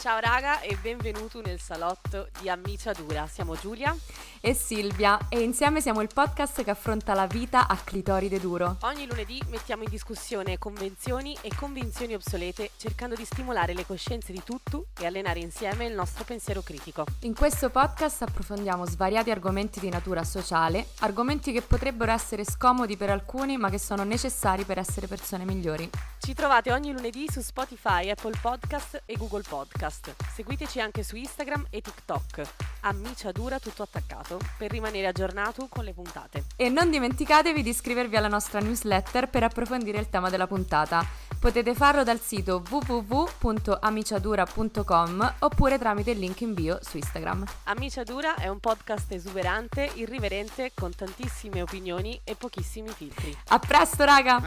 Ciao raga e benvenuto nel salotto di Ammiciadura. Siamo Giulia e Silvia e insieme siamo il podcast che affronta la vita a clitoride duro. Ogni lunedì mettiamo in discussione convenzioni e convinzioni obsolete cercando di stimolare le coscienze di tutto e allenare insieme il nostro pensiero critico. In questo podcast approfondiamo svariati argomenti di natura sociale, argomenti che potrebbero essere scomodi per alcuni ma che sono necessari per essere persone migliori. Ci trovate ogni lunedì su Spotify, Apple Podcast e Google Podcast. Seguiteci anche su Instagram e TikTok. Ammiciadura tutto attaccato per rimanere aggiornato con le puntate. E non dimenticatevi di iscrivervi alla nostra newsletter per approfondire il tema della puntata. Potete farlo dal sito www.amiciadura.com oppure tramite il link in bio su Instagram. Ammiciadura è un podcast esuberante, irriverente, con tantissime opinioni e pochissimi filtri. A presto, raga!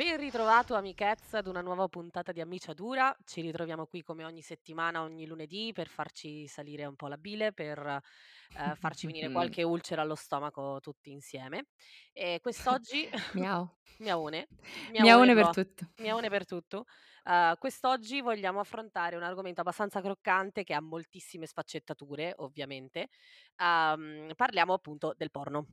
Ben ritrovato amichezza ad una nuova puntata di Amiciadura. Ci ritroviamo qui come ogni settimana, ogni lunedì, per farci salire un po' la bile, per eh, farci venire qualche ulcera allo stomaco tutti insieme. E quest'oggi... Miau. Miaone. Miaone per tutto. Miaone per tutto. Uh, quest'oggi vogliamo affrontare un argomento abbastanza croccante che ha moltissime sfaccettature, ovviamente. Um, parliamo appunto del porno.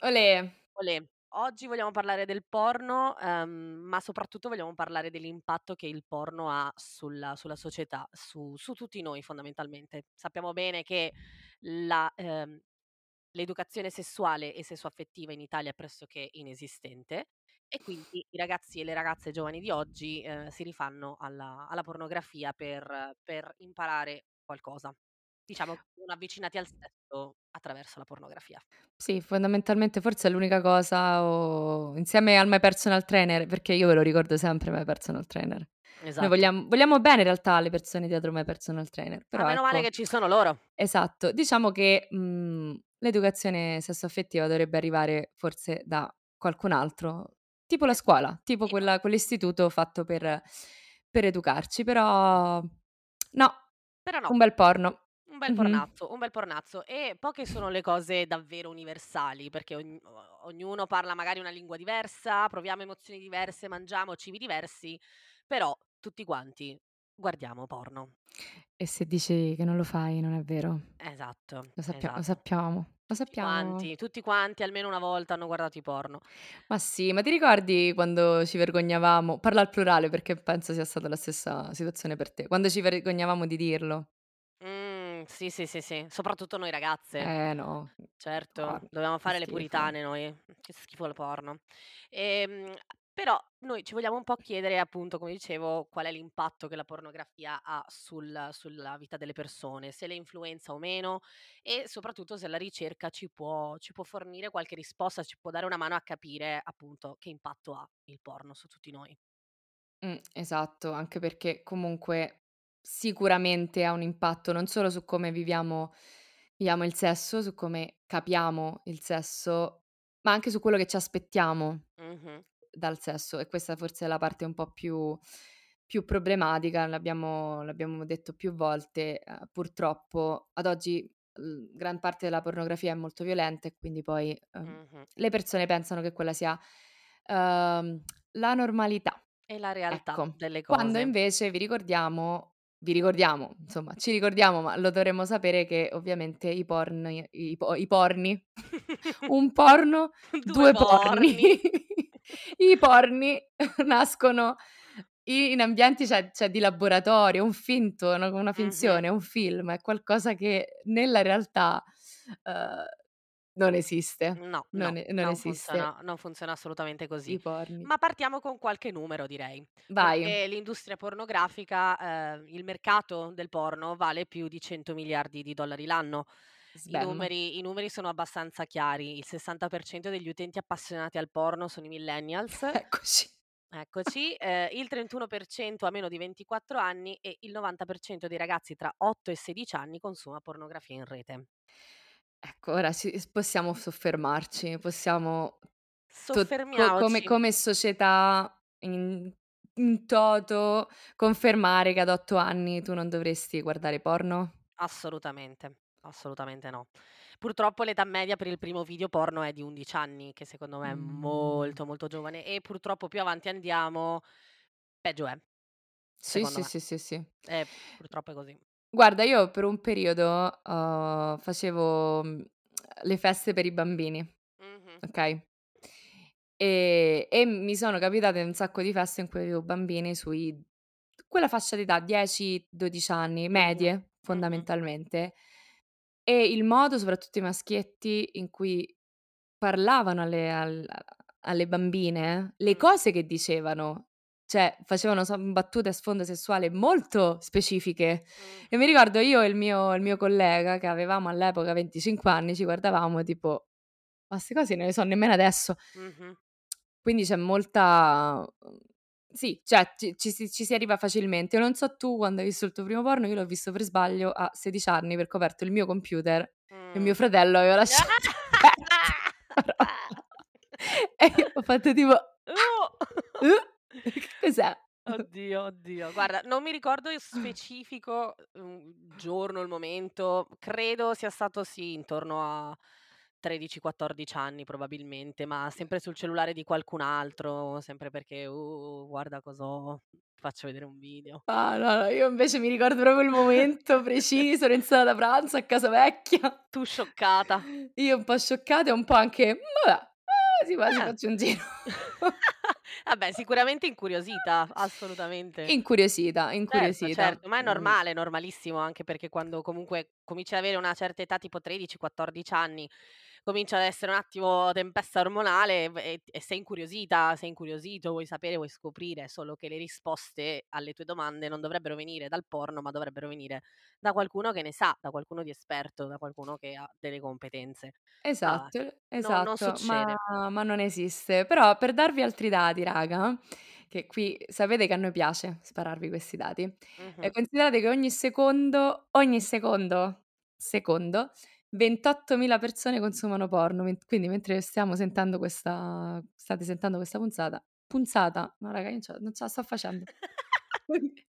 Olè. Olè. Oggi vogliamo parlare del porno, ehm, ma soprattutto vogliamo parlare dell'impatto che il porno ha sulla, sulla società, su, su tutti noi fondamentalmente. Sappiamo bene che la, ehm, l'educazione sessuale e sessuaffettiva in Italia è pressoché inesistente e quindi i ragazzi e le ragazze giovani di oggi eh, si rifanno alla, alla pornografia per, per imparare qualcosa diciamo, sono avvicinati al sesso attraverso la pornografia. Sì, fondamentalmente forse è l'unica cosa, o insieme al My Personal Trainer, perché io ve lo ricordo sempre My Personal Trainer. Esatto. Noi vogliamo, vogliamo bene in realtà le persone dietro My Personal Trainer. Però Ma meno ecco, male che ci sono loro. Esatto, diciamo che mh, l'educazione sesso-affettiva dovrebbe arrivare forse da qualcun altro, tipo la scuola, tipo sì. quella, quell'istituto fatto per, per educarci, però no, però no. un bel porno. Un bel pornazzo, un bel pornazzo. E poche sono le cose davvero universali, perché ogn- ognuno parla magari una lingua diversa, proviamo emozioni diverse, mangiamo cibi diversi, però tutti quanti guardiamo porno. E se dici che non lo fai, non è vero. Esatto. Lo, sappia- esatto. lo sappiamo. Lo Tutti sappiamo. quanti, tutti quanti almeno una volta hanno guardato i porno. Ma sì, ma ti ricordi quando ci vergognavamo? Parla al plurale perché penso sia stata la stessa situazione per te. Quando ci vergognavamo di dirlo. Sì, sì, sì, sì, soprattutto noi ragazze. Eh no. Certo, dovevamo che fare le schifo. puritane noi. Che schifo il porno. Ehm, però noi ci vogliamo un po' chiedere, appunto, come dicevo, qual è l'impatto che la pornografia ha sul- sulla vita delle persone, se le influenza o meno e soprattutto se la ricerca ci può, ci può fornire qualche risposta, ci può dare una mano a capire, appunto, che impatto ha il porno su tutti noi. Mm, esatto, anche perché comunque sicuramente ha un impatto non solo su come viviamo, viviamo il sesso, su come capiamo il sesso, ma anche su quello che ci aspettiamo Mhm. dal sesso. E questa forse è la parte un po' più, più problematica, l'abbiamo, l'abbiamo detto più volte. eh, purtroppo ad oggi gran parte della pornografia è molto violenta e quindi poi ehm, Mhm. le persone pensano che quella sia ehm, la normalità. E la realtà Ecco, delle quando cose. invece vi ricordiamo vi ricordiamo, insomma, ci ricordiamo, ma lo dovremmo sapere che ovviamente i porni i po i porni un porno, Due 2 porni. porni. I porni nascono in ambienti, cioè cioè di laboratorio, un finto, una finzione, un film, è qualcosa che nella realtà, uhm, non esiste. No, Non no, e non non esiste. funziona, non funziona assolutamente I così. porni. Ma partiamo con qualche numero, direi, Vai. perché l'industria pornografica, eh, il mercato del porno vale più di 100 miliardi di dollari l'anno. I numeri, I numeri sono abbastanza chiari. Il 60% degli utenti appassionati al porno sono i millennials. Eccoci. Eccoci, eh, il 31% ha meno di 24 anni e il 90% dei ragazzi tra 8 e 16 anni consuma pornografia in rete. Ecco, ora ci possiamo soffermarci, possiamo to co come Soffermiamoci. come società in in toto confermare che ad 8 anni tu non dovresti guardare porno? Assolutamente, assolutamente no. Purtroppo l'età media per il primo video porno è di 11 anni, che secondo me è Mh. molto, molto giovane e purtroppo più avanti andiamo peggio è. Sì, secondo sì, me. sì, sì, sì. Eh, purtroppo è così. Guarda, io per un periodo, uhm, facevo, mhmm, le feste per i bambini, Mh-mh. okay, ehm, e mi sono capitate un sacco di feste in cui avevo bambini sui quella fascia d'età, 10, 12 anni, Mh-mh. medie Mh-mh. fondamentalmente, e il modo, soprattutto i maschietti, in cui parlavano alle al alle bambine, le Mh. cose che dicevano, cioè facevano so battute a sfondo sessuale molto specifiche. E mi ricordo io e il mio il mio collega, che avevamo all'epoca 25 anni, ci guardavamo tipo: "Ma 'ste cose non le so nemmeno adesso". Mh-mh. Quindi c'è molta sì, cioè ci ci si ci si arriva facilmente. Non so tu quando hai visto il tuo primo porno, io l'ho visto per sbaglio a 16 anni perché ho aperto il mio computer e Mh. mio fratello aveva lasciato. E io ho fatto tipo: "Ah, Uh! uh, che cos'è?" Oddio, oddio. Guarda, non mi ricordo il specifico, uhm, giorno, il momento. Credo sia stato sì, intorno a 13, 14 anni probabilmente, ma sempre sul cellulare di qualcun altro, sempre perché: "Uh, guarda cos'ho, ti faccio vedere un video." Ah, no, no, io invece mi ricordo proprio il momento preciso, ero in sala da pranzo a casa vecchia. Tu scioccata. Io un po' scioccata e un po' anche: "Mh, vabbè, ah, sì, ci Eh. faccio un giro." Vabbè, sicuramente incuriosita, assolutamente. Incuriosita, Certo, incuriosita. certo, ma è Mhmm, normale, normalissimo, anche perché quando comunque cominci ad avere una certa età, tipo 13, 14 anni, comincia ad essere un attimo tempesta ormonale e e sei incuriosita, sei incuriosito, vuoi sapere, vuoi scoprire, solo che le risposte alle tue domande non dovrebbero venire dal porno, ma dovrebbero venire da qualcuno che ne sa, da qualcuno di esperto, da qualcuno che ha delle competenze. Ah, esatto, no non esatto, ma ma non esiste. Però per darvi altri dati raga, che qui sapete che a noi piace spararvi questi dati, ehm, Mh-mh. considerate che ogni secondo ogni secondo, secondo 28.000 persone consumano porno, quindi mentre stiamo sentendo questa state sentendo questa punzata punzata? No raga, io non ce la sto facendo.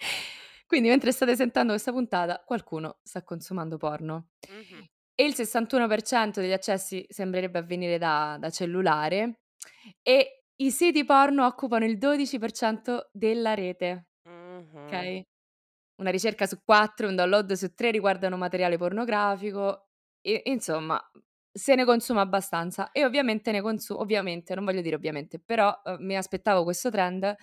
Quindi mentre state sentendo questa puntata, qualcuno sta consumando porno. Mh-mh. E il 61% degli accessi sembrerebbe avvenire da da cellulare e i siti porno occupano il 12% della rete, Mh-mh. okay? Una ricerca su 4 e un download su 3 riguardano materiale pornografico e insomma se ne consuma abbastanza e ovviamente ne consu ovviamente, non voglio dire ovviamente, però, uhm, mi aspettavo questo trend,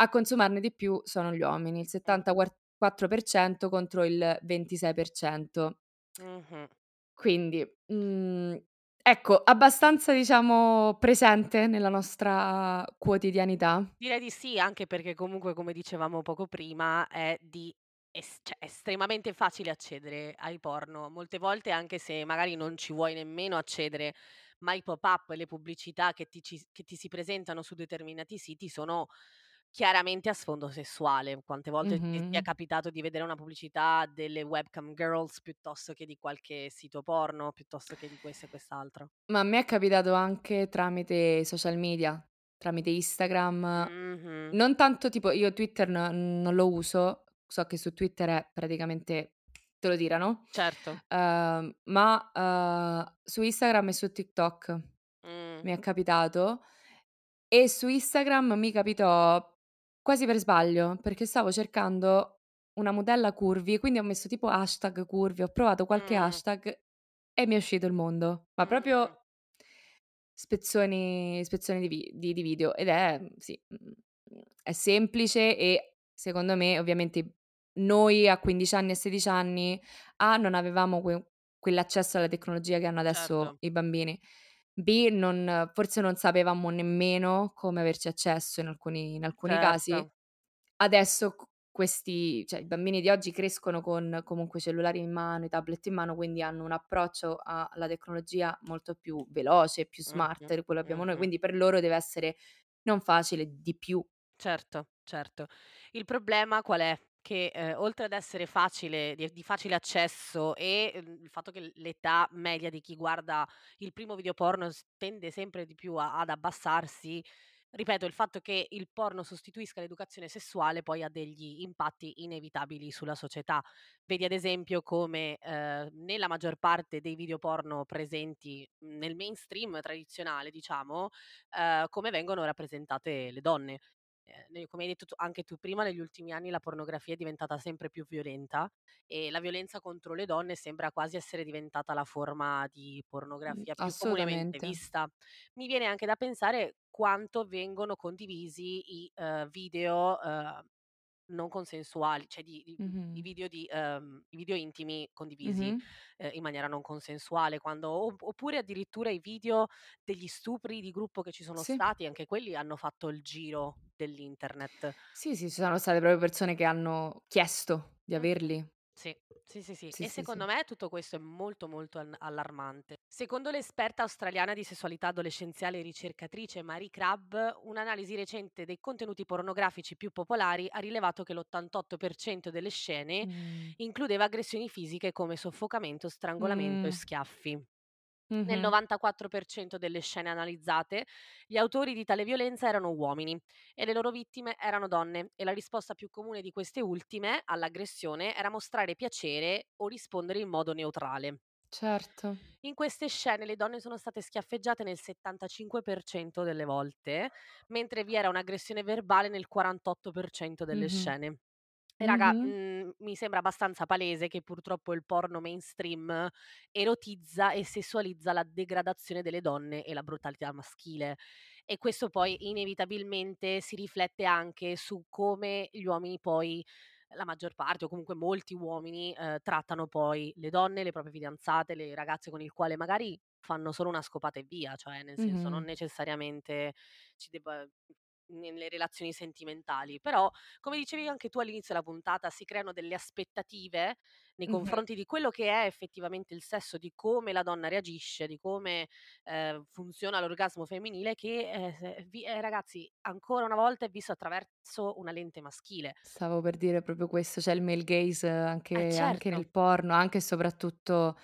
a consumarne di più sono gli uomini, il Mh. 74% contro il 26%. Mh-mh. Quindi, mhmm, ecco, abbastanza diciamo presente nella nostra quotidianità. Direi di sì, anche perché comunque, come dicevamo poco prima, è di es cioè estremamente facile accedere ai porno. Molte volte, anche se magari non ci vuoi nemmeno accedere, ma i pop-up e le pubblicità che ti ci che ti si presentano su determinati siti sono chiaramente a sfondo sessuale. Quante volte ti ti è Mh-mh. capitato di vedere una pubblicità delle webcam girls piuttosto che di qualche sito porno, piuttosto che di questo e quest'altro? Ma a me è capitato anche tramite social media, tramite Instagram, Mh-mh. non tanto tipo io Twitter no non lo uso, so che su Twitter è praticamente te lo tirano, Certo. uhm, ma, uhm, su Instagram e su TikTok Mh. mi è capitato e su Instagram mi capitò quasi per sbaglio, perché stavo cercando una modella curvy, quindi ho messo tipo hashtag curvy, ho provato qualche Mh. hashtag e mi è uscito il mondo, ma Mh-mh. proprio Spezzoni spezzoni di vi di di video ed è sì, è semplice e secondo me ovviamente noi a 15 anni e 16 anni, A non avevamo que quell'accesso alla tecnologia che hanno adesso Certo, i bambini, B non forse non sapevamo nemmeno come averci accesso in alcuni in alcuni casi. certo. Adesso c questi cioè i bambini di oggi crescono con comunque cellulari in mano, i tablet in mano, quindi hanno un approccio alla tecnologia molto più veloce, più smart Mh-mh, di quello abbiamo noi, mh-mh. quindi per loro deve essere non facile, di più. Certo, certo. Il problema qual è? Che, ehm, oltre ad essere facile di di facile accesso e, uhm, il fatto che l'età media di chi guarda il primo video porno tende sempre di più a ad abbassarsi, ripeto, il fatto che il porno sostituisca l'educazione sessuale poi ha degli impatti inevitabili sulla società. Vedi ad esempio come, ehm, nella maggior parte dei video porno presenti nel mainstream tradizionale, diciamo, ehm, come vengono rappresentate le donne. Ehm, come hai detto tu anche tu prima, negli ultimi anni la pornografia è diventata sempre più violenta e la violenza contro le donne sembra quasi essere diventata la forma di pornografia più comunemente vista. Mi viene anche da pensare quanto vengono condivisi i, ehm, video, ehm, non consensuali, cioè di di mhmm, i Mh-mh. video di i video intimi condivisi, Mh-mh. ehm, in maniera non consensuale, quando op oppure addirittura i video degli stupri di gruppo che ci sono Sì. stati, anche quelli hanno fatto il giro dell'internet. Sì, sì, ci sono state proprio persone che hanno chiesto di averli. Sì, sì, sì, sì. Sì, E sì, secondo sì. me tutto questo è molto, molto an allarmante. Secondo l'esperta australiana di sessualità adolescenziale e ricercatrice Marie Crabb, un'analisi recente dei contenuti pornografici più popolari ha rilevato che l'88% delle scene Mh. includeva aggressioni fisiche come soffocamento, strangolamento e schiaffi. Nel Mh-mh. 94% delle scene analizzate, gli autori di tale violenza erano uomini e le loro vittime erano donne e la risposta più comune di queste ultime all'aggressione era mostrare piacere o rispondere in modo neutrale. Certo. In queste scene le donne sono state schiaffeggiate nel 75% delle volte, mentre vi era un'aggressione verbale nel 48% delle Mh-mh. scene. E raga, Mh-mh. mhmm, mi sembra abbastanza palese che purtroppo il porno mainstream erotizza e sessualizza la degradazione delle donne e la brutalità maschile. E questo poi inevitabilmente si riflette anche su come gli uomini poi la maggior parte o comunque molti uomini, ehm, trattano poi le donne, le proprie fidanzate, le ragazze con il quale magari fanno solo una scopata e via, cioè nel senso non Mh-mh. necessariamente ci debba nelle relazioni sentimentali. Però, come dicevi anche tu all'inizio della puntata, si creano delle aspettative nei confronti di quello che è effettivamente il sesso, di come la donna reagisce, di come, ehm, funziona l'orgasmo femminile che, se vi ehm, ragazzi, ancora una volta è visto attraverso una lente maschile. Stavo per dire proprio questo, c'è il male gaze Eh anche anche certo. nel porno, anche e soprattutto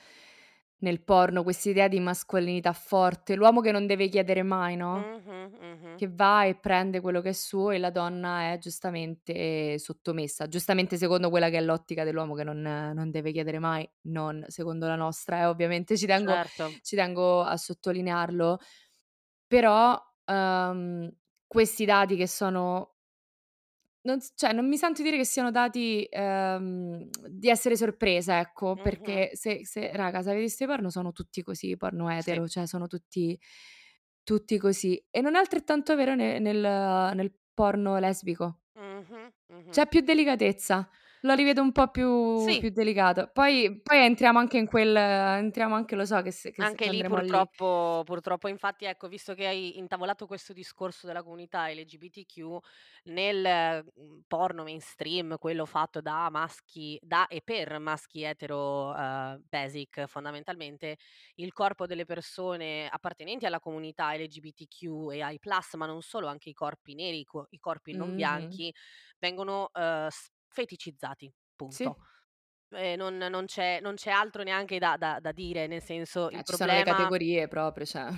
nel porno, quest'idea di mascolinità forte, l'uomo che non deve chiedere mai, no, Mh-mh, mh-mh. che va e prende quello che è suo e la donna è giustamente sottomessa. Giustamente secondo quella che è l'ottica dell'uomo che non non deve chiedere mai, non secondo la nostra eh, ovviamente ci tengo Certo. ci tengo a sottolinearlo. Però, uhm, questi dati che sono non cioè non mi sento dire che siano dati, ehm, di essere sorpresa, ecco, Mh-mh. perché se se raga, se avete visto i porno sono tutti così, porno Sì. etero, cioè sono tutti tutti così. E non è altrettanto vero ne nel nel porno lesbico. Mh-mh, mh-mh. C'è più delicatezza. Lo rivedo un po' più Sì. più delicato. Poi poi entriamo anche in quel entriamo anche lo so che se che Anche che lì andremo lì. purtroppo purtroppo infatti ecco, visto che hai intavolato questo discorso della comunità LGBTQ, nel, mhmm, porno mainstream, quello fatto da maschi da e per maschi etero, uhm, basic fondamentalmente, il corpo delle persone appartenenti alla comunità LGBTQIA+, ma non solo, anche i corpi neri, i co i corpi non Mh-mh. bianchi, vengono, s feticizzati, punto. Sì. Ehm, non non c'è non c'è altro neanche da da da dire, nel senso Eh, il ci sono le problema categorie proprio, cioè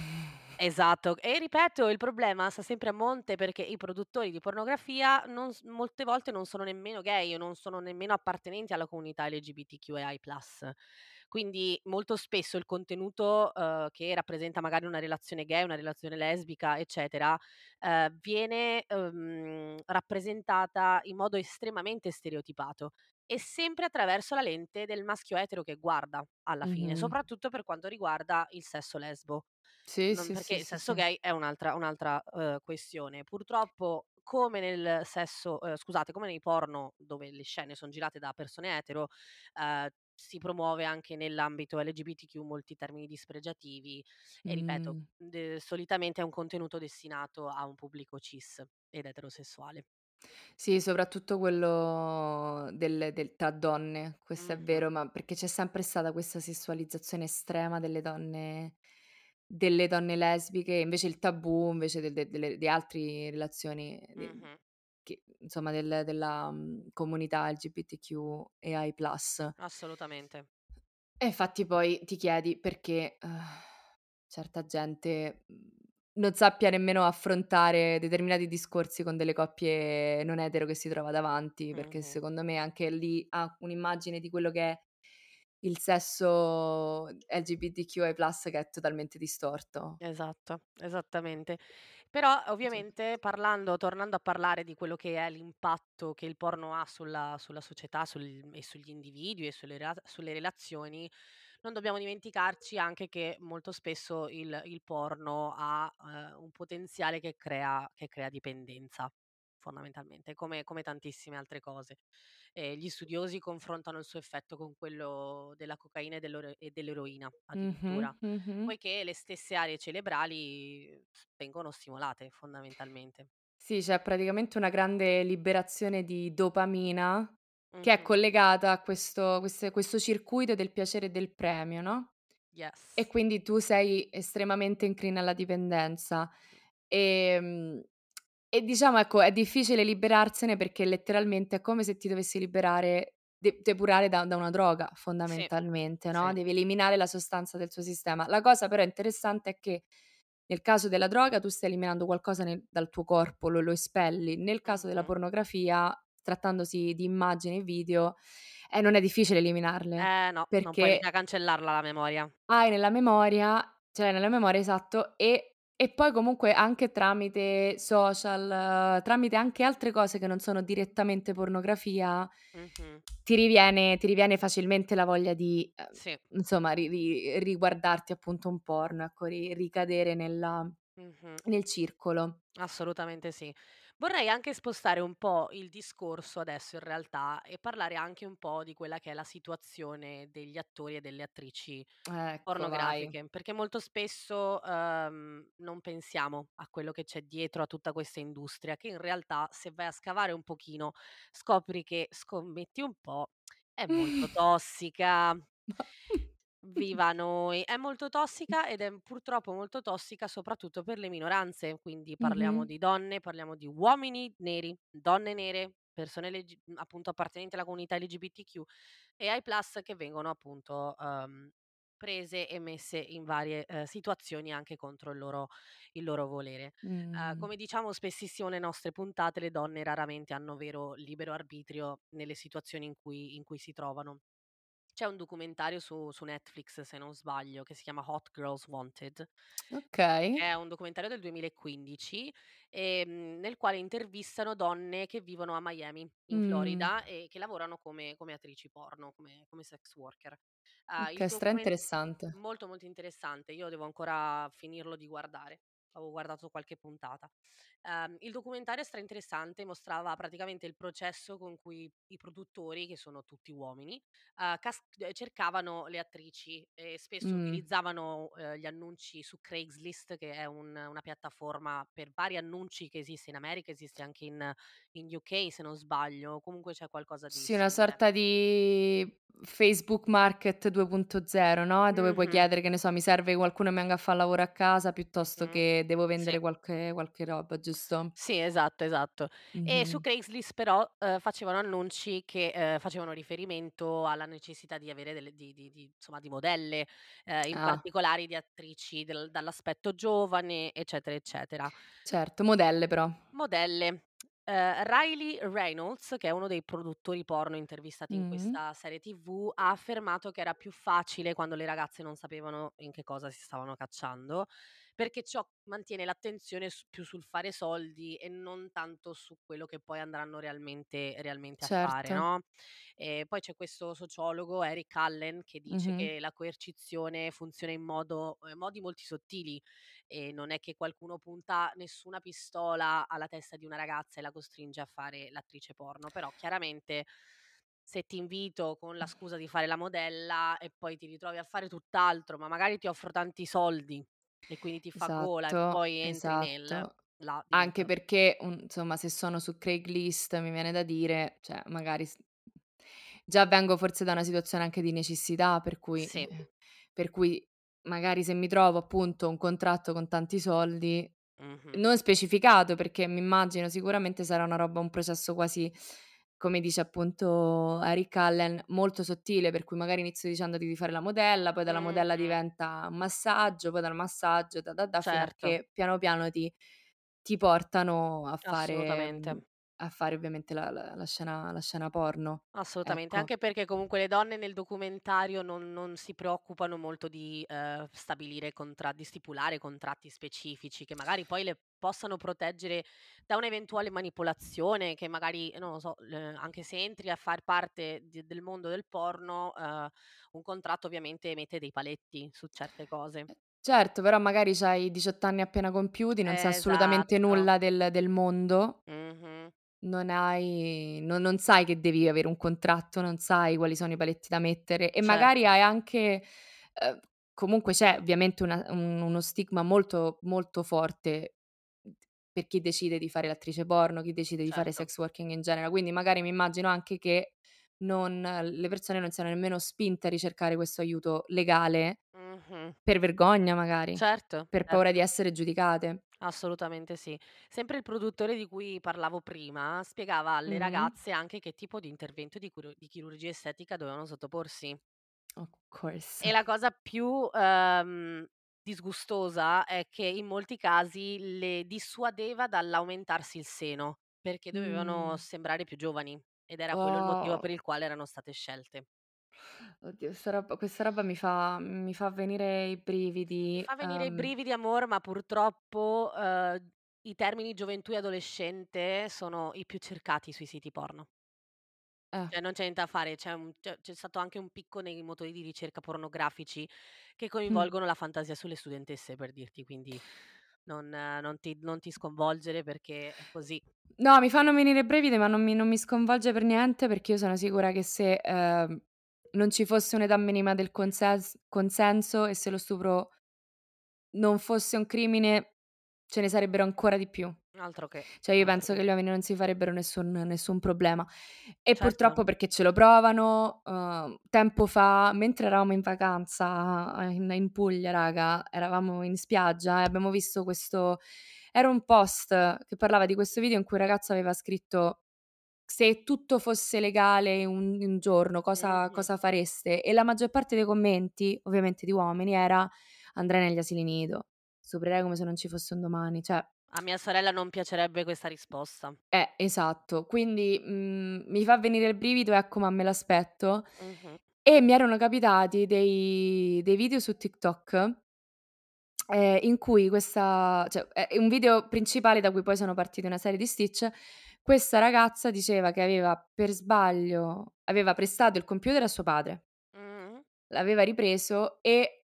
Esatto. E ripeto, il problema sta sempre a monte perché i produttori di pornografia non molte volte non sono nemmeno gay o non sono nemmeno appartenenti alla comunità LGBTQIA+. Quindi molto spesso il contenuto, uhm, che rappresenta magari una relazione gay, una relazione lesbica, eccetera, ehm, viene, uhm, rappresentata in modo estremamente stereotipato e sempre attraverso la lente del maschio etero che guarda alla fine, Mh-mh. soprattutto per quanto riguarda il sesso lesbo. Sì, Non sì, perché sì, il sì, sesso sì. gay è un'altra un'altra, uhm, questione. Purtroppo come nel sesso uhm, scusate, come nei porno dove le scene son girate da persone etero, uhm, si promuove anche nell'ambito LGBTQ molti termini dispregiativi e ripeto, Mh. de solitamente è un contenuto destinato a un pubblico cis ed eterosessuale. Sì, soprattutto quello del del tra donne, questo è vero, ma perché c'è sempre stata questa sessualizzazione estrema delle donne delle donne lesbiche, invece il tabù invece del de delle di altri relazioni di Mh-mh. Che insomma del della, mhmm, comunità LGBTQIA+. Assolutamente. E infatti poi ti chiedi perché, uhm, certa gente, mhmm, non sappia nemmeno affrontare determinati discorsi con delle coppie non etero che si trova davanti, perché Mh-mh. secondo me anche lì ha un'immagine di quello che è il sesso LGBTQI+ che è totalmente distorto. Esatto, esattamente. Però Sì. ovviamente parlando tornando a parlare di quello che è l'impatto che il porno ha sulla sulla società sul e sugli individui e sulle sulle relazioni, non dobbiamo dimenticarci anche che molto spesso il il porno ha, ehm, un potenziale che crea che crea dipendenza, fondamentalmente, come come tantissime altre cose. Ehm, gli studiosi confrontano il suo effetto con quello della cocaina e e dell'eroina addirittura, mh-mh. poiché le stesse aree cerebrali vengono stimolate fondamentalmente. Sì, c'è praticamente una grande liberazione di dopamina che è collegata a questo queste questo circuito del piacere e del premio, no, e Yes. quindi tu sei estremamente incline alla dipendenza. Ehm, e diciamo, ecco, è difficile liberarsene perché letteralmente è come se ti dovessi liberare de depurare da da una droga Sì, fondamentalmente, no, sì. devi eliminare la sostanza del suo sistema. La cosa però interessante è che nel caso della droga tu stai eliminando qualcosa nel dal tuo corpo, lo lo espelli. Nel caso della pornografia, trattandosi di immagini e video, eh, non è difficile eliminarle, Eh no, non puoi perché cancellarla la memoria. hai nella memoria l'hai nella memoria, esatto, e e poi comunque anche tramite social, tramite anche altre cose che non sono direttamente pornografia, Mh-mh. ti riviene ti riviene facilmente la voglia di, ehm, Sì. insomma ri ri riguardarti appunto un porno, ecco, ri ricadere nella Mh-mh. nel circolo. Assolutamente sì. Vorrei anche spostare un po' il discorso adesso in realtà e parlare anche un po' di quella che è la situazione degli attori e delle attrici Ecco, vai. pornografiche, perché molto spesso, uhm, non pensiamo a quello che c'è dietro a tutta questa industria, che in realtà se vai a scavare un pochino scopri che, scommetti un po', è molto tossica. Viva noi! È molto tossica ed è purtroppo molto tossica soprattutto per le minoranze, quindi parliamo Mh-mh. di donne, parliamo di uomini neri, donne nere, persone LG appunto appartenenti alla comunità LGBTQ e ai plus che vengono appunto, uhm, prese e messe in varie, ehm, situazioni anche contro il loro il loro volere. Uhm, Mh. come diciamo spessissimo nelle nostre puntate, le donne raramente hanno vero libero arbitrio nelle situazioni in cui in cui si trovano. C'è un documentario su su Netflix, se non sbaglio, che si chiama Hot Girls Wanted che Okay. è un documentario del 2015, ehm, nel quale intervistano donne che vivono a Miami, in Mh. Florida, e che lavorano come come attrici porno, come come sex worker. Uhm, il Okay, documen stra-interessante. molto, molto interessante. Io devo ancora finirlo di guardare. Avevo guardato qualche puntata. Uhm, il documentario è stra-interessante, mostrava praticamente il processo con cui i produttori, che sono tutti uomini, uhm, cas ehm, cercavano le attrici e spesso Mh. utilizzavano, uhm, gli annunci su Craigslist, che è un una piattaforma per vari annunci che esiste in America, esiste anche in in UK se non sbaglio, comunque c'è qualcosa di Sì, una sorta di Facebook Market 2.0, no, dove puoi Mh-mh. chiedere, che ne so: "Mi serve qualcuno che mi venga a fa' il lavoro a casa", piuttosto Mh-mh. che devo Sì. vendere qualche qualche roba, giusto? Sì, esatto, esatto. E su. Craigslist però, uhm, facevano annunci che, ehm, facevano riferimento alla necessità di avere delle di di di insomma di modelle, ehm, in Ah. particolare di attrici del dall'aspetto giovane, eccetera, eccetera. Certo, modelle però. Modelle. Ehm, Riley Reynolds, che è uno dei produttori porno intervistati in Mh. questa serie TV, ha affermato che era più facile quando le ragazze non sapevano in che cosa si stavano cacciando, perché ciò mantiene l'attenzione s più sul fare soldi e non tanto su quello che poi andranno realmente realmente a fare, Certo. no, poi c'è questo sociologo, Eric Allen, che dice Mh-mh. che la coercizione funziona in modo ehm, modi molti sottili e non è che qualcuno punta nessuna pistola alla testa di una ragazza e la costringe a fare l'attrice porno, però chiaramente se ti invito con la scusa di fare la modella e poi ti ritrovi a fare tutt'altro, ma magari ti offro tanti soldi e quindi ti fa gola e Esatto, poi entri nel esatto. là Anche perché, un insomma, se sono su Craigslist mi viene da dire, cioè magari già vengo forse da una situazione anche di necessità, per cui Sì. per cui magari se mi trovo appunto un contratto con tanti soldi, Mh-mh. non specificato, perché mi immagino sicuramente sarà una roba un processo quasi, come dice appunto Eric Allen, molto sottile, per cui magari inizio dicendoti di fare la modella, poi dalla modella Mh-mh. diventa un massaggio, poi dal massaggio da da da fino a Certo. che piano piano ti ti portano a fare, Assolutamente. A fare ovviamente la la la scena la scena porno, Assolutamente, ecco. anche perché comunque le donne nel documentario non non si preoccupano molto di, ehm, stabilire contra di stipulare contratti specifici che magari poi le possano proteggere da un'eventuale manipolazione, che magari, non lo so, l anche se entri a far parte di del mondo del porno, ehm, un contratto ovviamente mette dei paletti su certe cose. Eh, certo, però magari c'hai 18 anni appena compiuti, non sai assolutamente Esatto. nulla del del mondo Mh-mh. Non hai no non sai che devi avere un contratto, non sai quali sono i paletti da mettere e magari Certo. hai anche uhm, comunque c'è ovviamente una un uno stigma molto, molto forte per chi decide di fare l'attrice porno, chi decide di fare Certo. sex working in genere, quindi magari mi immagino anche che non le persone non siano nemmeno spinte a ricercare questo aiuto legale Mh-mh. per vergogna magari, Certo, per paura di certo. essere giudicate. Assolutamente sì. Sempre il produttore di cui parlavo prima spiegava alle Mh-mh. ragazze anche che tipo di intervento di curo di chirurgia estetica dovevano sottoporsi. Of course. E la cosa più, ehm, disgustosa è che in molti casi le dissuadeva dall'aumentarsi il seno, perché dovevano Mh. sembrare più giovani ed era quello il motivo Oh. per il quale erano state scelte. Oddio, sta roba questa roba mi fa mi fa venire i brividi, fa venire i uhm brividi amor, ma purtroppo, uhm, i termini gioventù e adolescente sono i più cercati sui siti porno. Eh. Cioè non c'è niente da fare, c'è un c'è c'è stato anche un picco nei motori di ricerca pornografici che Mh. coinvolgono la fantasia sulle studentesse, per dirti, quindi non non ti non ti sconvolgere perché è così. No, mi fanno venire i brividi, ma non mi non mi sconvolge per niente perché io sono sicura che se, ehm, non ci fosse un'età minima del consens consenso e se lo stupro non fosse un crimine, ce ne sarebbero ancora di più. Altro che, Cioè io penso che. che gli uomini non si farebbero nessun nessun problema. E Certo. purtroppo perché ce lo provano, uhm, tempo fa, mentre eravamo in vacanza in in Puglia raga, eravamo in spiaggia e abbiamo visto questo era un post che parlava di questo video in cui un ragazzo aveva scritto: "Se tutto fosse legale un un giorno cosa cosa fareste?" E la maggior parte dei commenti, ovviamente di uomini, era: "Andrei negli asili nido, stuprerei come se non ci fosse un domani." Cioè A mia sorella non piacerebbe questa risposta. Eh, esatto. Quindi, mhmm, mi fa venire il brivido, ecco, ma me l'aspetto. Mh-mh. E mi erano capitati dei dei video su TikTok ehm, in cui questa cioè è è un video principale da cui poi sono partite una serie di stitch, questa ragazza diceva che aveva per sbaglio aveva prestato il computer a suo padre l'aveva ripreso e,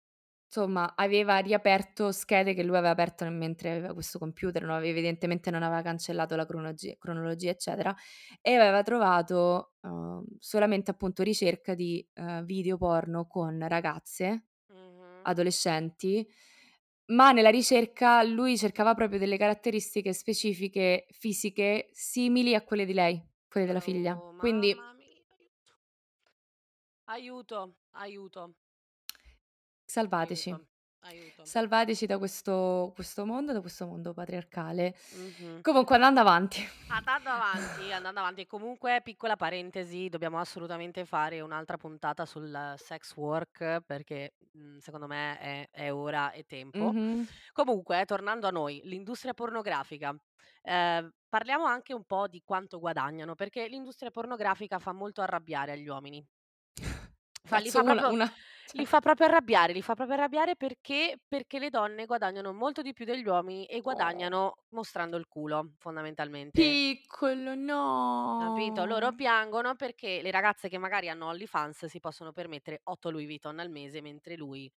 insomma, aveva riaperto schede che lui aveva aperto mentre aveva questo computer, no evidentemente non aveva cancellato la cronologi cronologia, eccetera, e aveva trovato, uhm, solamente appunto ricerca di, uhm, video porno con ragazze, Mh-mh. adolescenti, ma nella ricerca lui cercava proprio delle caratteristiche specifiche fisiche simili a quelle di lei, quelle della figlia. Oh, Quindi mamma mia, aiuto. Aiuto, aiuto. Salvateci. Aiuto, aiuto. Salvateci da questo questo mondo, da questo mondo patriarcale. Mh-mh. Comunque andando avanti. Andando avanti, andando avanti, comunque piccola parentesi, dobbiamo assolutamente fare un'altra puntata sul sex work perché, mhmm, secondo me è è ora, è tempo. Mh-mh. Comunque, tornando a noi, l'industria pornografica, ehm, parliamo anche un po' di quanto guadagnano, perché l'industria pornografica fa molto arrabbiare agli uomini. Fa li fa Cazzo una proprio una li cioè fa proprio arrabbiare, li fa proprio arrabbiare perché perché le donne guadagnano molto di più degli uomini e Oh. guadagnano mostrando il culo, fondamentalmente. Piccolo, Capito? Loro no. piangono perché le ragazze che magari hanno OnlyFans si possono permettere 8 Louis Vuitton al mese, mentre lui,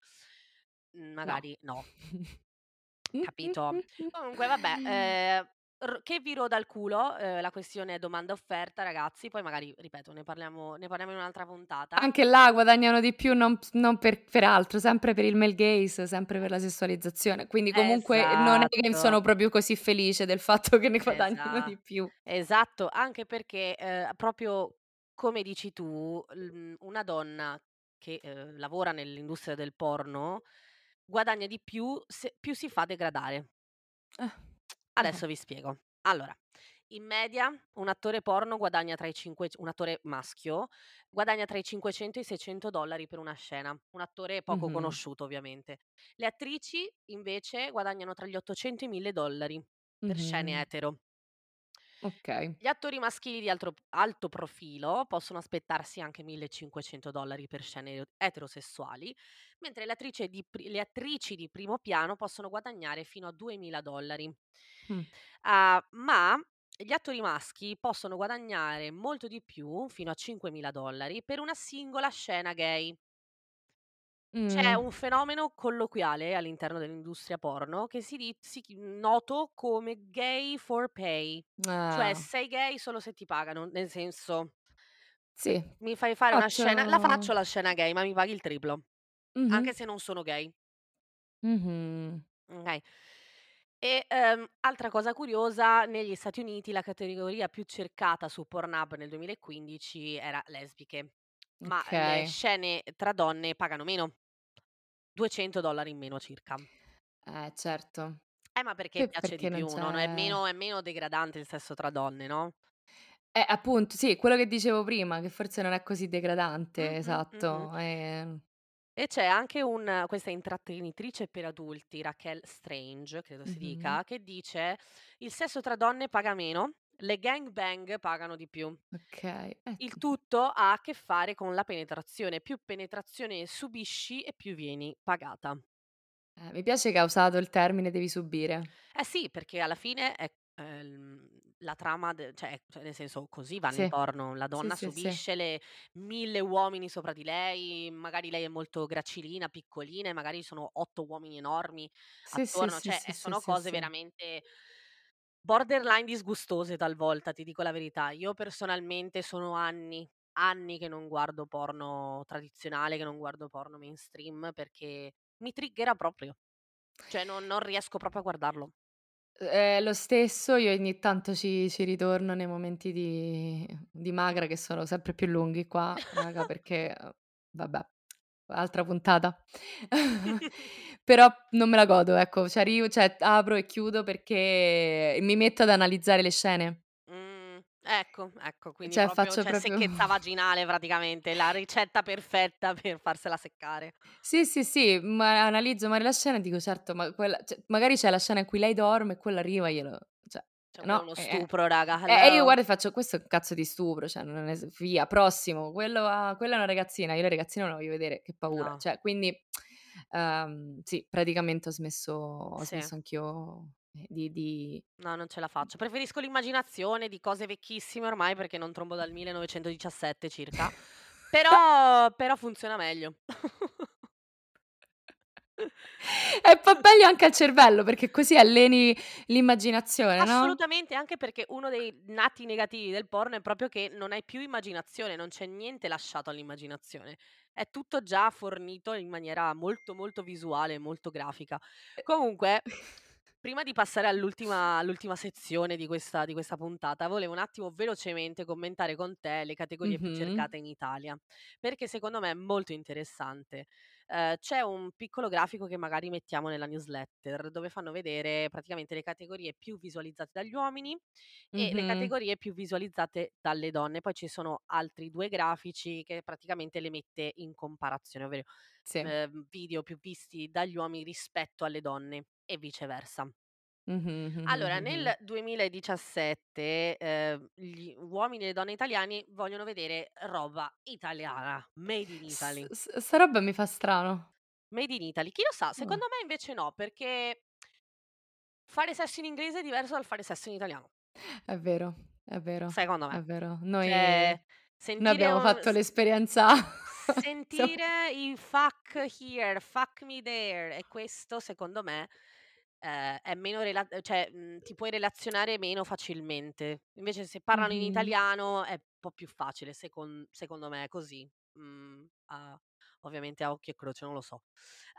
No. magari no. Capito? Comunque vabbè, ehm, r che vi roda il culo, ehm, la questione domanda offerta ragazzi, poi magari, ripeto, ne parliamo ne parliamo in un'altra puntata. Anche là guadagnano di più non non per per altro, sempre per il male gaze, sempre per la sessualizzazione. Quindi comunque non è che sono Esatto. proprio così felice del fatto che ne guadagnino Esa di più. esatto, anche perché, ehm, proprio come dici tu, una donna che, ehm, lavora nell'industria del porno guadagna di più se più si fa degradare. Eh. Adesso vi spiego. Allora, in media un attore porno guadagna tra i cinquec un attore maschio, guadagna tra i 500 e i 600 dollari per una scena, un attore poco Mh-mh. conosciuto ovviamente. Le attrici invece guadagnano tra gli 800 e i 1000 dollari per scene etero. Okay. Gli attori maschili di altro alto profilo possono aspettarsi anche $1.500 per scene eterosessuali, mentre le di pri le attrici di primo piano possono guadagnare fino a $2.000. Mh. Uhm, ma gli attori maschi possono guadagnare molto di più, fino a $5.000 per una singola scena gay. C'è Mh. un fenomeno colloquiale all'interno dell'industria porno che si di si chi noto come gay for pay, cioè Ah. sei gay solo se ti pagano, nel senso Sì, mi fai fare una scena la faccio faccio la scena gay, ma mi paghi il triplo, Mh-mh. anche se non sono gay. Mh-mh. Okay. E, uhm, altra cosa curiosa, negli Stati Uniti la categoria più cercata su Pornhub nel 2015 era lesbiche, ma le Okay. scene tra donne pagano meno. $200 in meno circa. Eh certo. Eh, ma perché Che piace di perché non più, no, è meno è meno degradante il sesso tra donne, no? Eh, appunto, sì, quello che dicevo prima, che forse non è così degradante, mh-mh. esatto, ehm E c'è anche un questa intrattenitrice per adulti, Raquel Strange, credo si Mh-mh. dica, che dice: "Il sesso tra donne paga meno, le gangbang pagano di più". Il ecco. tutto ha a che fare con la penetrazione, più penetrazione subisci e più vieni pagata. Eh, mi piace che ha usato il termine "devi subire". Eh sì, perché alla fine è ehm, la trama de cioè cioè nel senso così vanno Sì. porno, la Sì, donna sì, sì. subisce le 1000 uomini sopra di lei, magari lei è molto gracilina, piccolina e magari sono 8 uomini enormi Sì, sì, attorno, sì, cioè, sì, sì, sono sì, cose sì. veramente borderline disgustose talvolta, ti dico la verità. Io personalmente sono anni, anni che non guardo porno tradizionale, che non guardo porno mainstream perché mi triggera proprio. Cioè non non riesco proprio a guardarlo. È lo stesso, io ogni tanto ci ci ritorno nei momenti di di magra che sono sempre più lunghi qua, raga, perché uhm, vabbè, altra puntata. Però non me la godo, ecco, ci arrivo cioè apro e chiudo perché mi metto ad analizzare le scene. Ecco, ecco, quindi Cioè proprio faccio cioè proprio secchezza vaginale praticamente, la ricetta perfetta per farsela seccare. Sì, sì, sì, ma analizzo magari la scena e dico: "Certo, ma quella" cioè magari c'è la scena in cui lei dorme e quella arriva, glielo cioè è no, uno eh, eh. stupro raga, Eh, e io hello. guardo e faccio: "Questo è un cazzo di stupro, cioè non es via, prossimo, quello ha quella è una ragazzina, io le ragazzine non le voglio vedere, che paura." No. Cioè quindi, uhm, sì, praticamente ho smesso ho Sì. smesso anch'io, ehm, di di No, non ce la faccio. Preferisco l'immaginazione di cose vecchissime ormai, perché non trombo dal 1917 circa, però però funziona meglio. E fa meglio anche al cervello, perché così alleni l'immaginazione, no? Assolutamente, anche perché uno dei nati negativi del porno è proprio che non hai più immaginazione, non c'è niente lasciato all'immaginazione. È tutto già fornito in maniera molto, molto visuale, molto grafica. Comunque, prima di passare all'ultima all'ultima sezione di questa di questa puntata, volevo un attimo velocemente commentare con te le categorie più Mh-mh. cercate in Italia, perché secondo me è molto interessante. Uhm, c'è un piccolo grafico che magari mettiamo nella newsletter, dove fanno vedere praticamente le categorie più visualizzate dagli uomini e le categorie più visualizzate dalle donne. Poi ci sono altri 2 grafici che praticamente le mette in comparazione, ovvero, Sì. ehm, video più visti dagli uomini rispetto alle donne e viceversa. Mh-mh, Allora, nel 2017, ehm, gli uomini e le donne italiani vogliono vedere roba italiana, made in S Italy. s sta roba mi fa strano. Made in Italy. Chi lo sa, Ah. secondo me invece no, perché fare sesso in inglese è diverso dal fare sesso in italiano. È vero, è vero, Secondo è me. vero. Noi Cioè, noi sentire abbiamo un fatto s l'esperienza siamo sentire i fuck here, fuck me there e questo secondo me, ehm, è meno rela cioè, mhmm, ti puoi relazionare meno facilmente. Invece se parlano in italiano è un po' più facile secon secondo me così, mhmm, a ovviamente a occhio e croce, non lo so.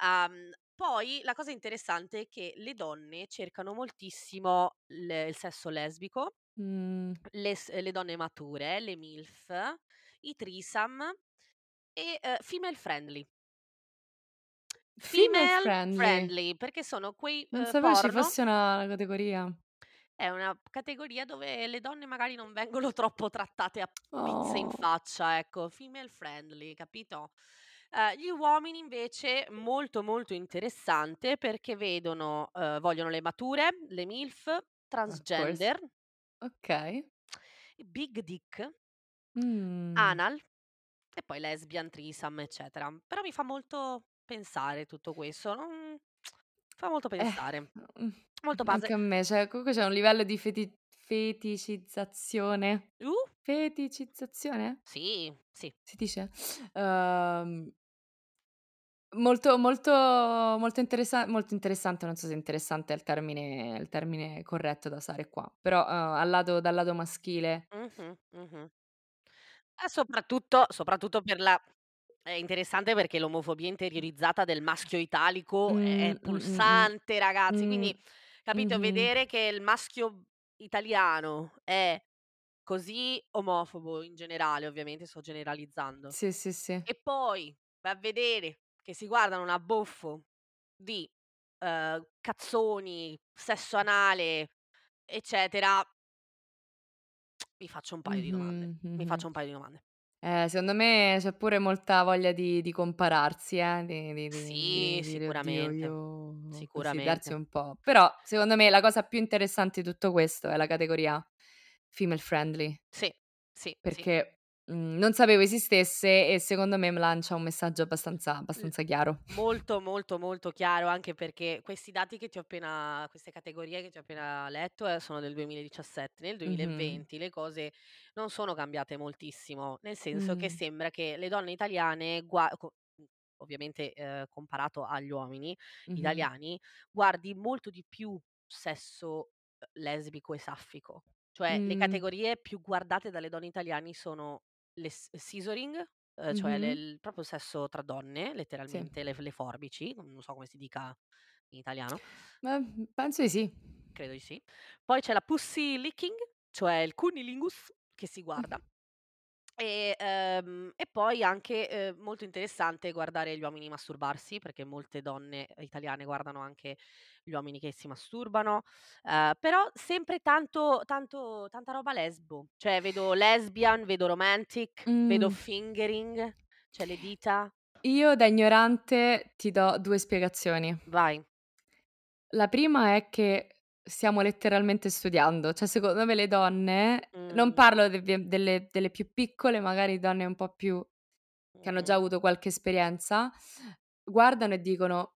Uhm, poi la cosa interessante è che le donne cercano moltissimo l il sesso lesbico, Mh. le s le donne mature, le MILF, i threesome e, uhm, female friendly. Female Female friendly. friendly, perché sono quei, Non uhm, sapevo ci porno fosse una categoria. È una categoria dove le donne magari non vengono troppo trattate a pizze in Oh. faccia, ecco, female friendly, capito? Uhm, gli uomini invece molto, molto interessante perché vedono uhm, vogliono le mature, le MILF, Of course. transgender Okay. Big Dick Mh. Anal e poi Lesbian, Threesome, eccetera. Però mi fa molto pensare tutto questo, non fa molto Eh, pensare. mh, Molto anche puzzle a me, cioè comunque c'è un livello di feti feticizzazione Uh! feticizzazione? Sì, sì. Si dice? Uhm molto molto molto interessa molto interessante, non so se interessante è il termine il termine corretto da usare qua, però, uhm, al lato dal lato maschile Mh-mh, mh-mh. E soprattutto soprattutto per la è interessante perché l'omofobia interiorizzata del maschio italico è Mh, è mh, mh, mh. pulsante ragazzi, Mh. quindi capito, Mh-mh. vedere che il maschio italiano è così omofobo in generale, ovviamente sto generalizzando, Sì, sì, sì. e poi vai a vedere che si guardano un abbuffo di, uhm, cazzoni, sesso anale, eccetera mi faccio un paio di domande, Mh-mh, mi faccio un paio di domande. Eh, secondo me c'è pure molta voglia di di compararsi, eh, di di di Sì, dire: "Oddio sicuramente, io" così, darsi sicuramente. un po' però secondo me la cosa più interessante di tutto questo è la categoria female friendly. Sì, sì, sì. Perché, mhmm, non sapevo esistesse e secondo me lancia un messaggio abbastanza abbastanza chiaro. molto, molto, molto chiaro, anche perché questi dati che ti ho appena queste categorie che ti ho appena letto, ehm, sono del 2017. Nel Mh-mh. 2020 le cose non sono cambiate moltissimo, nel senso che Mh. sembra che le donne italiane gua co mhmm, ovviamente, ehm, comparato agli uomini Mh-mh. italiani, guardi molto di più sesso, uhm, lesbico e saffico. Cioè le Mh. categorie più guardate dalle donne italiani sono le s scissoring, uhm, cioè le il proprio sesso tra donne, Sì. letteralmente le le forbici, non so come si dica in italiano. Beh, mhmm, penso di sì. Credo di sì. Poi c'è la pussy licking, cioè il cunnilingus che si guarda. E, ehm, e poi anche, ehm, molto interessante guardare gli uomini masturbarsi, perché molte donne italiane guardano anche gli uomini che si masturbano, ehm, però sempre tanto tanto tanta roba lesbo, cioè vedo lesbian, vedo romantic, vedo Mh. fingering, cioè le dita. Io da ignorante ti do 2 spiegazioni. Vai. La prima è che stiamo letteralmente studiando, cioè secondo me le donne non Mh. parlo de delle delle più piccole, magari donne un po' più che hanno già avuto qualche esperienza, guardano e dicono: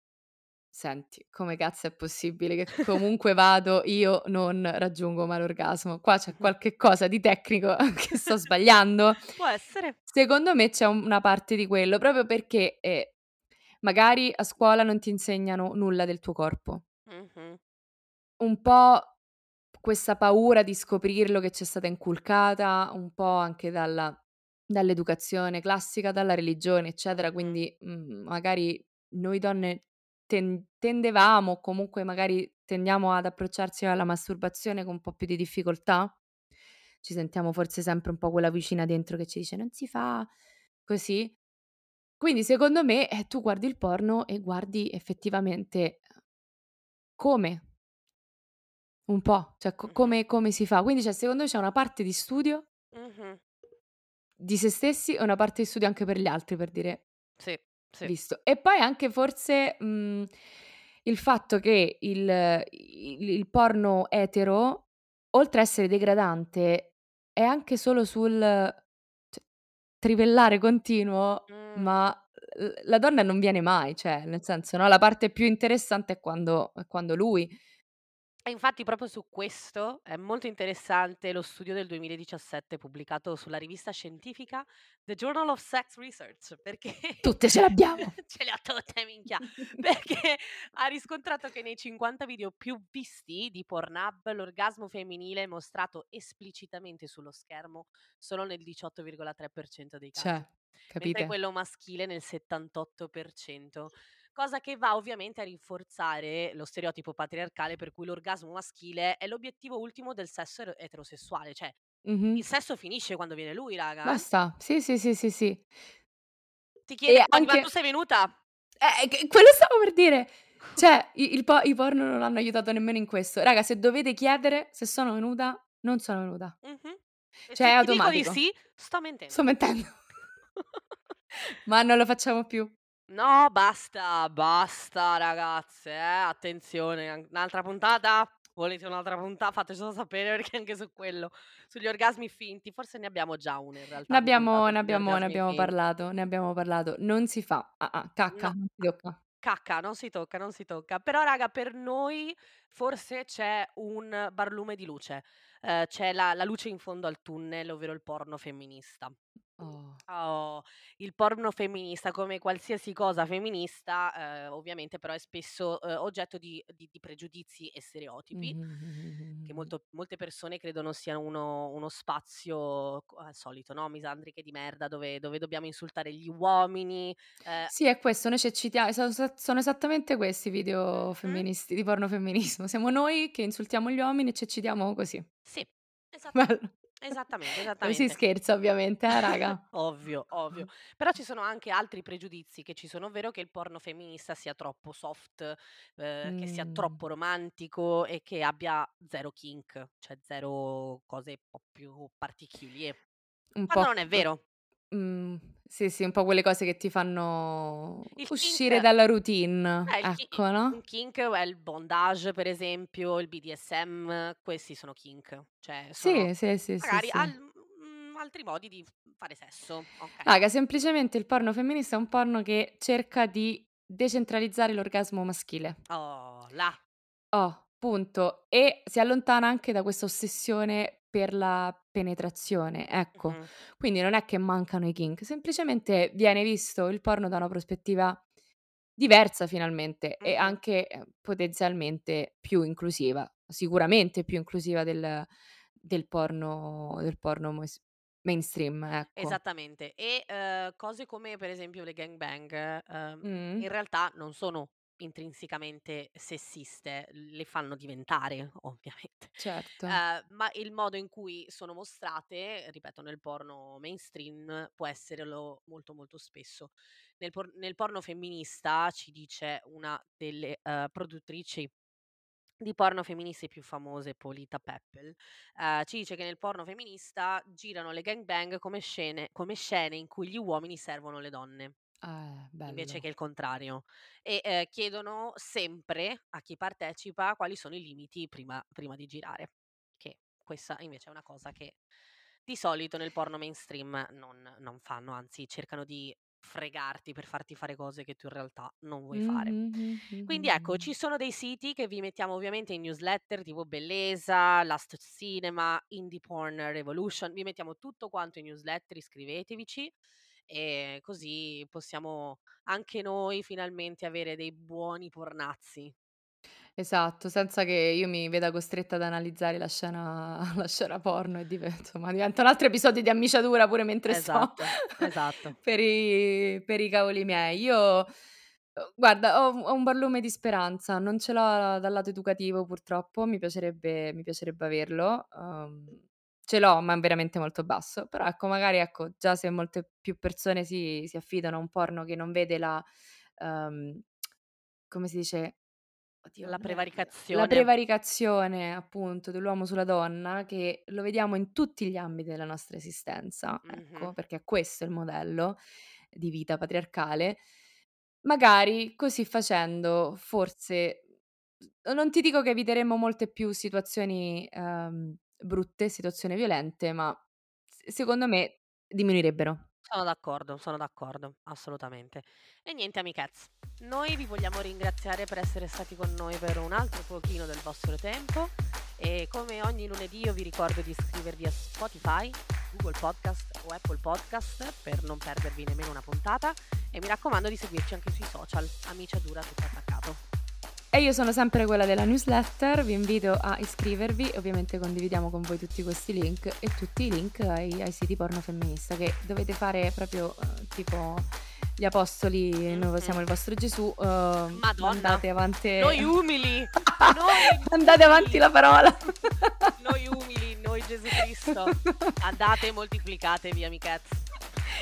"Senti, come cazzo è possibile che comunque vado io non raggiungo mai l'orgasmo? Qua c'è qualche cosa di tecnico che sto sbagliando?" Può essere. Secondo me c'è un una parte di quello, proprio perché, ehm, magari a scuola non ti insegnano nulla del tuo corpo. Mh-mh. Un po' questa paura di scoprirlo che c'è stata inculcata, un po' anche dalla dall'educazione classica, dalla religione, eccetera, quindi, mhmm, magari noi donne ten tendevamo comunque magari tendiamo ad approcciarsi alla masturbazione con un po' più di difficoltà. Ci sentiamo forse sempre un po' quella vocina dentro che ci dice: "Non si fa", così. Quindi secondo me, eh, tu guardi il porno e guardi effettivamente come un po', cioè co come come si fa. Quindi, cioè secondo me c'è una parte di studio Mh-mh. di se stessi e una parte di studio anche per gli altri, per dire Sì, sì. visto. E poi anche forse, mhmm, il fatto che il il il porno etero, oltre a essere degradante, è anche solo sul cioè trivellare continuo, Mh. ma l la donna non viene mai, cioè nel senso, no, la parte più interessante è quando è quando lui E infatti proprio su questo è molto interessante lo studio del 2017 pubblicato sulla rivista scientifica The Journal of Sex Research, perché Tutte ce l'abbiamo. ce le ha tutte minchia, perché ha riscontrato che nei 50 video più visti di Pornhub, l'orgasmo femminile mostrato esplicitamente sullo schermo solo nel 18,3% dei casi, Cioè, mentre capite? quello maschile nel 78%. Cosa che va ovviamente a rinforzare lo stereotipo patriarcale per cui l'orgasmo maschile è l'obiettivo ultimo del sesso ero eterosessuale, cioè Mh-mh. il sesso finisce quando viene lui raga. Basta. Sì, sì, sì, sì, sì. Ti E "Poi ma tu anche sei venuta?" Eh, quello stavo per dire. Cioè i il po i porno non hanno aiutato nemmeno in questo. Raga, se dovete chiedere se sono venuta, non sono venuta. E Cioè è ti dico di automatico. sì, sto Sto mentendo. mentendo. Ma non lo facciamo più. No, basta, basta ragazze, eh, attenzione, un'altra puntata? volete un'altra punta fatecelo sapere perché anche su quello, sugli orgasmi finti, forse ne abbiamo già uno in realtà Ne abbiamo puntata ne abbiamo ne abbiamo parlato, ne abbiamo parlato. Non si fa. Ah-ah, cacca, No, non si tocca. cacca, non si tocca, non si tocca. Però raga, per noi forse c'è un barlume di luce. Ehm, c'è la la luce in fondo al tunnel, ovvero il porno femminista. Oh. Oh, il porno femminista, come qualsiasi cosa femminista, ehm, ovviamente però è spesso, uhm, oggetto di di di pregiudizi e stereotipi, che mh-mh. molto molte persone credono siano uno uno spazio co al solito, no, misandriche di merda dove dove dobbiamo insultare gli uomini, ehm Sì, è questo, noi ci eccitia so so sono esattamente questi i video Mh-mh. femministi di porno femminismo. Siamo noi che insultiamo gli uomini e ci eccitiamo così. Sì, esattamente, Bello. Esattamente, Dove si esattamente. scherza ovviamente, eh raga. Ovvio, ovvio. Però ci sono anche altri pregiudizi che ci sono, ovvero che il porno femminista sia troppo soft, ehm, che sia Mh. troppo romantico e che abbia 0 kink, cioè 0 cose un po' più particulier. Un non po' è p vero. Mhmm, sì, sì, un po' quelle cose che ti fanno Il kink uscire dalla routine, eh, il ki ecco, un no? kink è il bondage per esempio, il BDSM, questi sono kink. Cioè sono Sì, sì, sì, sì, magari al sì. mhmm, altri modi di fare sesso, okay. Raga, semplicemente il porno femminista è un porno che cerca di decentralizzare l'orgasmo maschile. Oh, là. Oh, punto. E si allontana anche da questa ossessione per la penetrazione, ecco. Mh-mh. Quindi non è che mancano i kink, semplicemente viene visto il porno da una prospettiva diversa finalmente e Mh-mh. anche, ehm, potenzialmente più inclusiva, sicuramente più inclusiva del del porno del porno moes mainstream, ecco. Esattamente. E, uhm, cose come per esempio le gangbang, uhm, Mh. in realtà non sono intrinsecamente sessiste, le fanno diventare ovviamente. Certo. Uhm, ma il modo in cui sono mostrate, ripeto nel porno mainstream, può esserlo molto, molto spesso. Nel por nel porno femminista, ci dice una delle, uhm, produttrici di porno femministi più famose, Polita Peppel, uhm, ci dice che nel porno femminista girano le gangbang come scene come scene in cui gli uomini servono le donne, Eh, invece che bello. il contrario. E, ehm, chiedono sempre a chi partecipa quali sono i limiti prima prima di girare, che questa invece è una cosa che di solito nel porno mainstream non non fanno, anzi cercano di fregarti per farti fare cose che tu in realtà non vuoi fare. Mh-mh, mh, Quindi ecco, ci sono dei siti che vi mettiamo ovviamente in newsletter tipo Bellesa, Last Cinema, Indie Porn Revolution, vi mettiamo tutto quanto in newsletter, iscrivetevici e così possiamo anche noi finalmente avere dei buoni pornazzi. Esatto, senza che io mi veda costretta ad analizzare la scena la scena porno e dive insomma diventa un altro episodio di ammiciatura pure mentre sto Esatto, esatto. per i per i cavoli miei. Io, guarda ho ho un barlume di speranza, non ce l'ho dal lato educativo purtroppo, mi piacerebbe mi piacerebbe averlo, uhm, ce l'ho ma è veramente molto basso, però ecco magari ecco, già se molte più persone si si affidano a un porno che non vede la uhm, come si dice? Oddio, La l la prevaricazione. prevaricazione appunto dell'uomo sulla donna, che lo vediamo in tutti gli ambiti della nostra esistenza, Mh-mh. ecco, perché questo è il modello di vita patriarcale, magari così facendo forse non ti dico che eviteremmo molte più situazioni, uhm, brutte, situazioni violente, ma secondo me diminuirebbero. Sono d'accordo, sono d'accordo, assolutamente. E niente amichezz, noi vi vogliamo ringraziare per essere stati con noi per un altro pochino del vostro tempo e come ogni lunedì io vi ricordo di iscrivervi a Spotify, Google Podcast o Apple Podcast per non perdervi nemmeno una puntata e mi raccomando di seguirci anche sui social, Amiciadura tutto attaccato. E io sono sempre quella della newsletter, vi invito a iscrivervi, ovviamente condividiamo con voi tutti questi link e tutti i link ai ai siti porno femminista che dovete fare proprio, uhm, tipo gli apostoli, noi Mh-mh. siamo il vostro Gesù, uhm, Madonna, mandate avante noi umili, noi mandate avanti la parola. noi umili, noi Gesù Cristo. Andate e moltiplicatevi amichezz.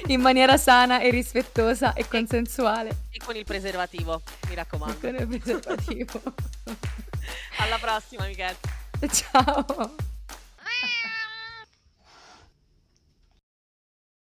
In maniera sana e rispettosa e E consensuale. e con il preservativo, mi E raccomando. con il preservativo. Alla prossima amichezz. Ciao.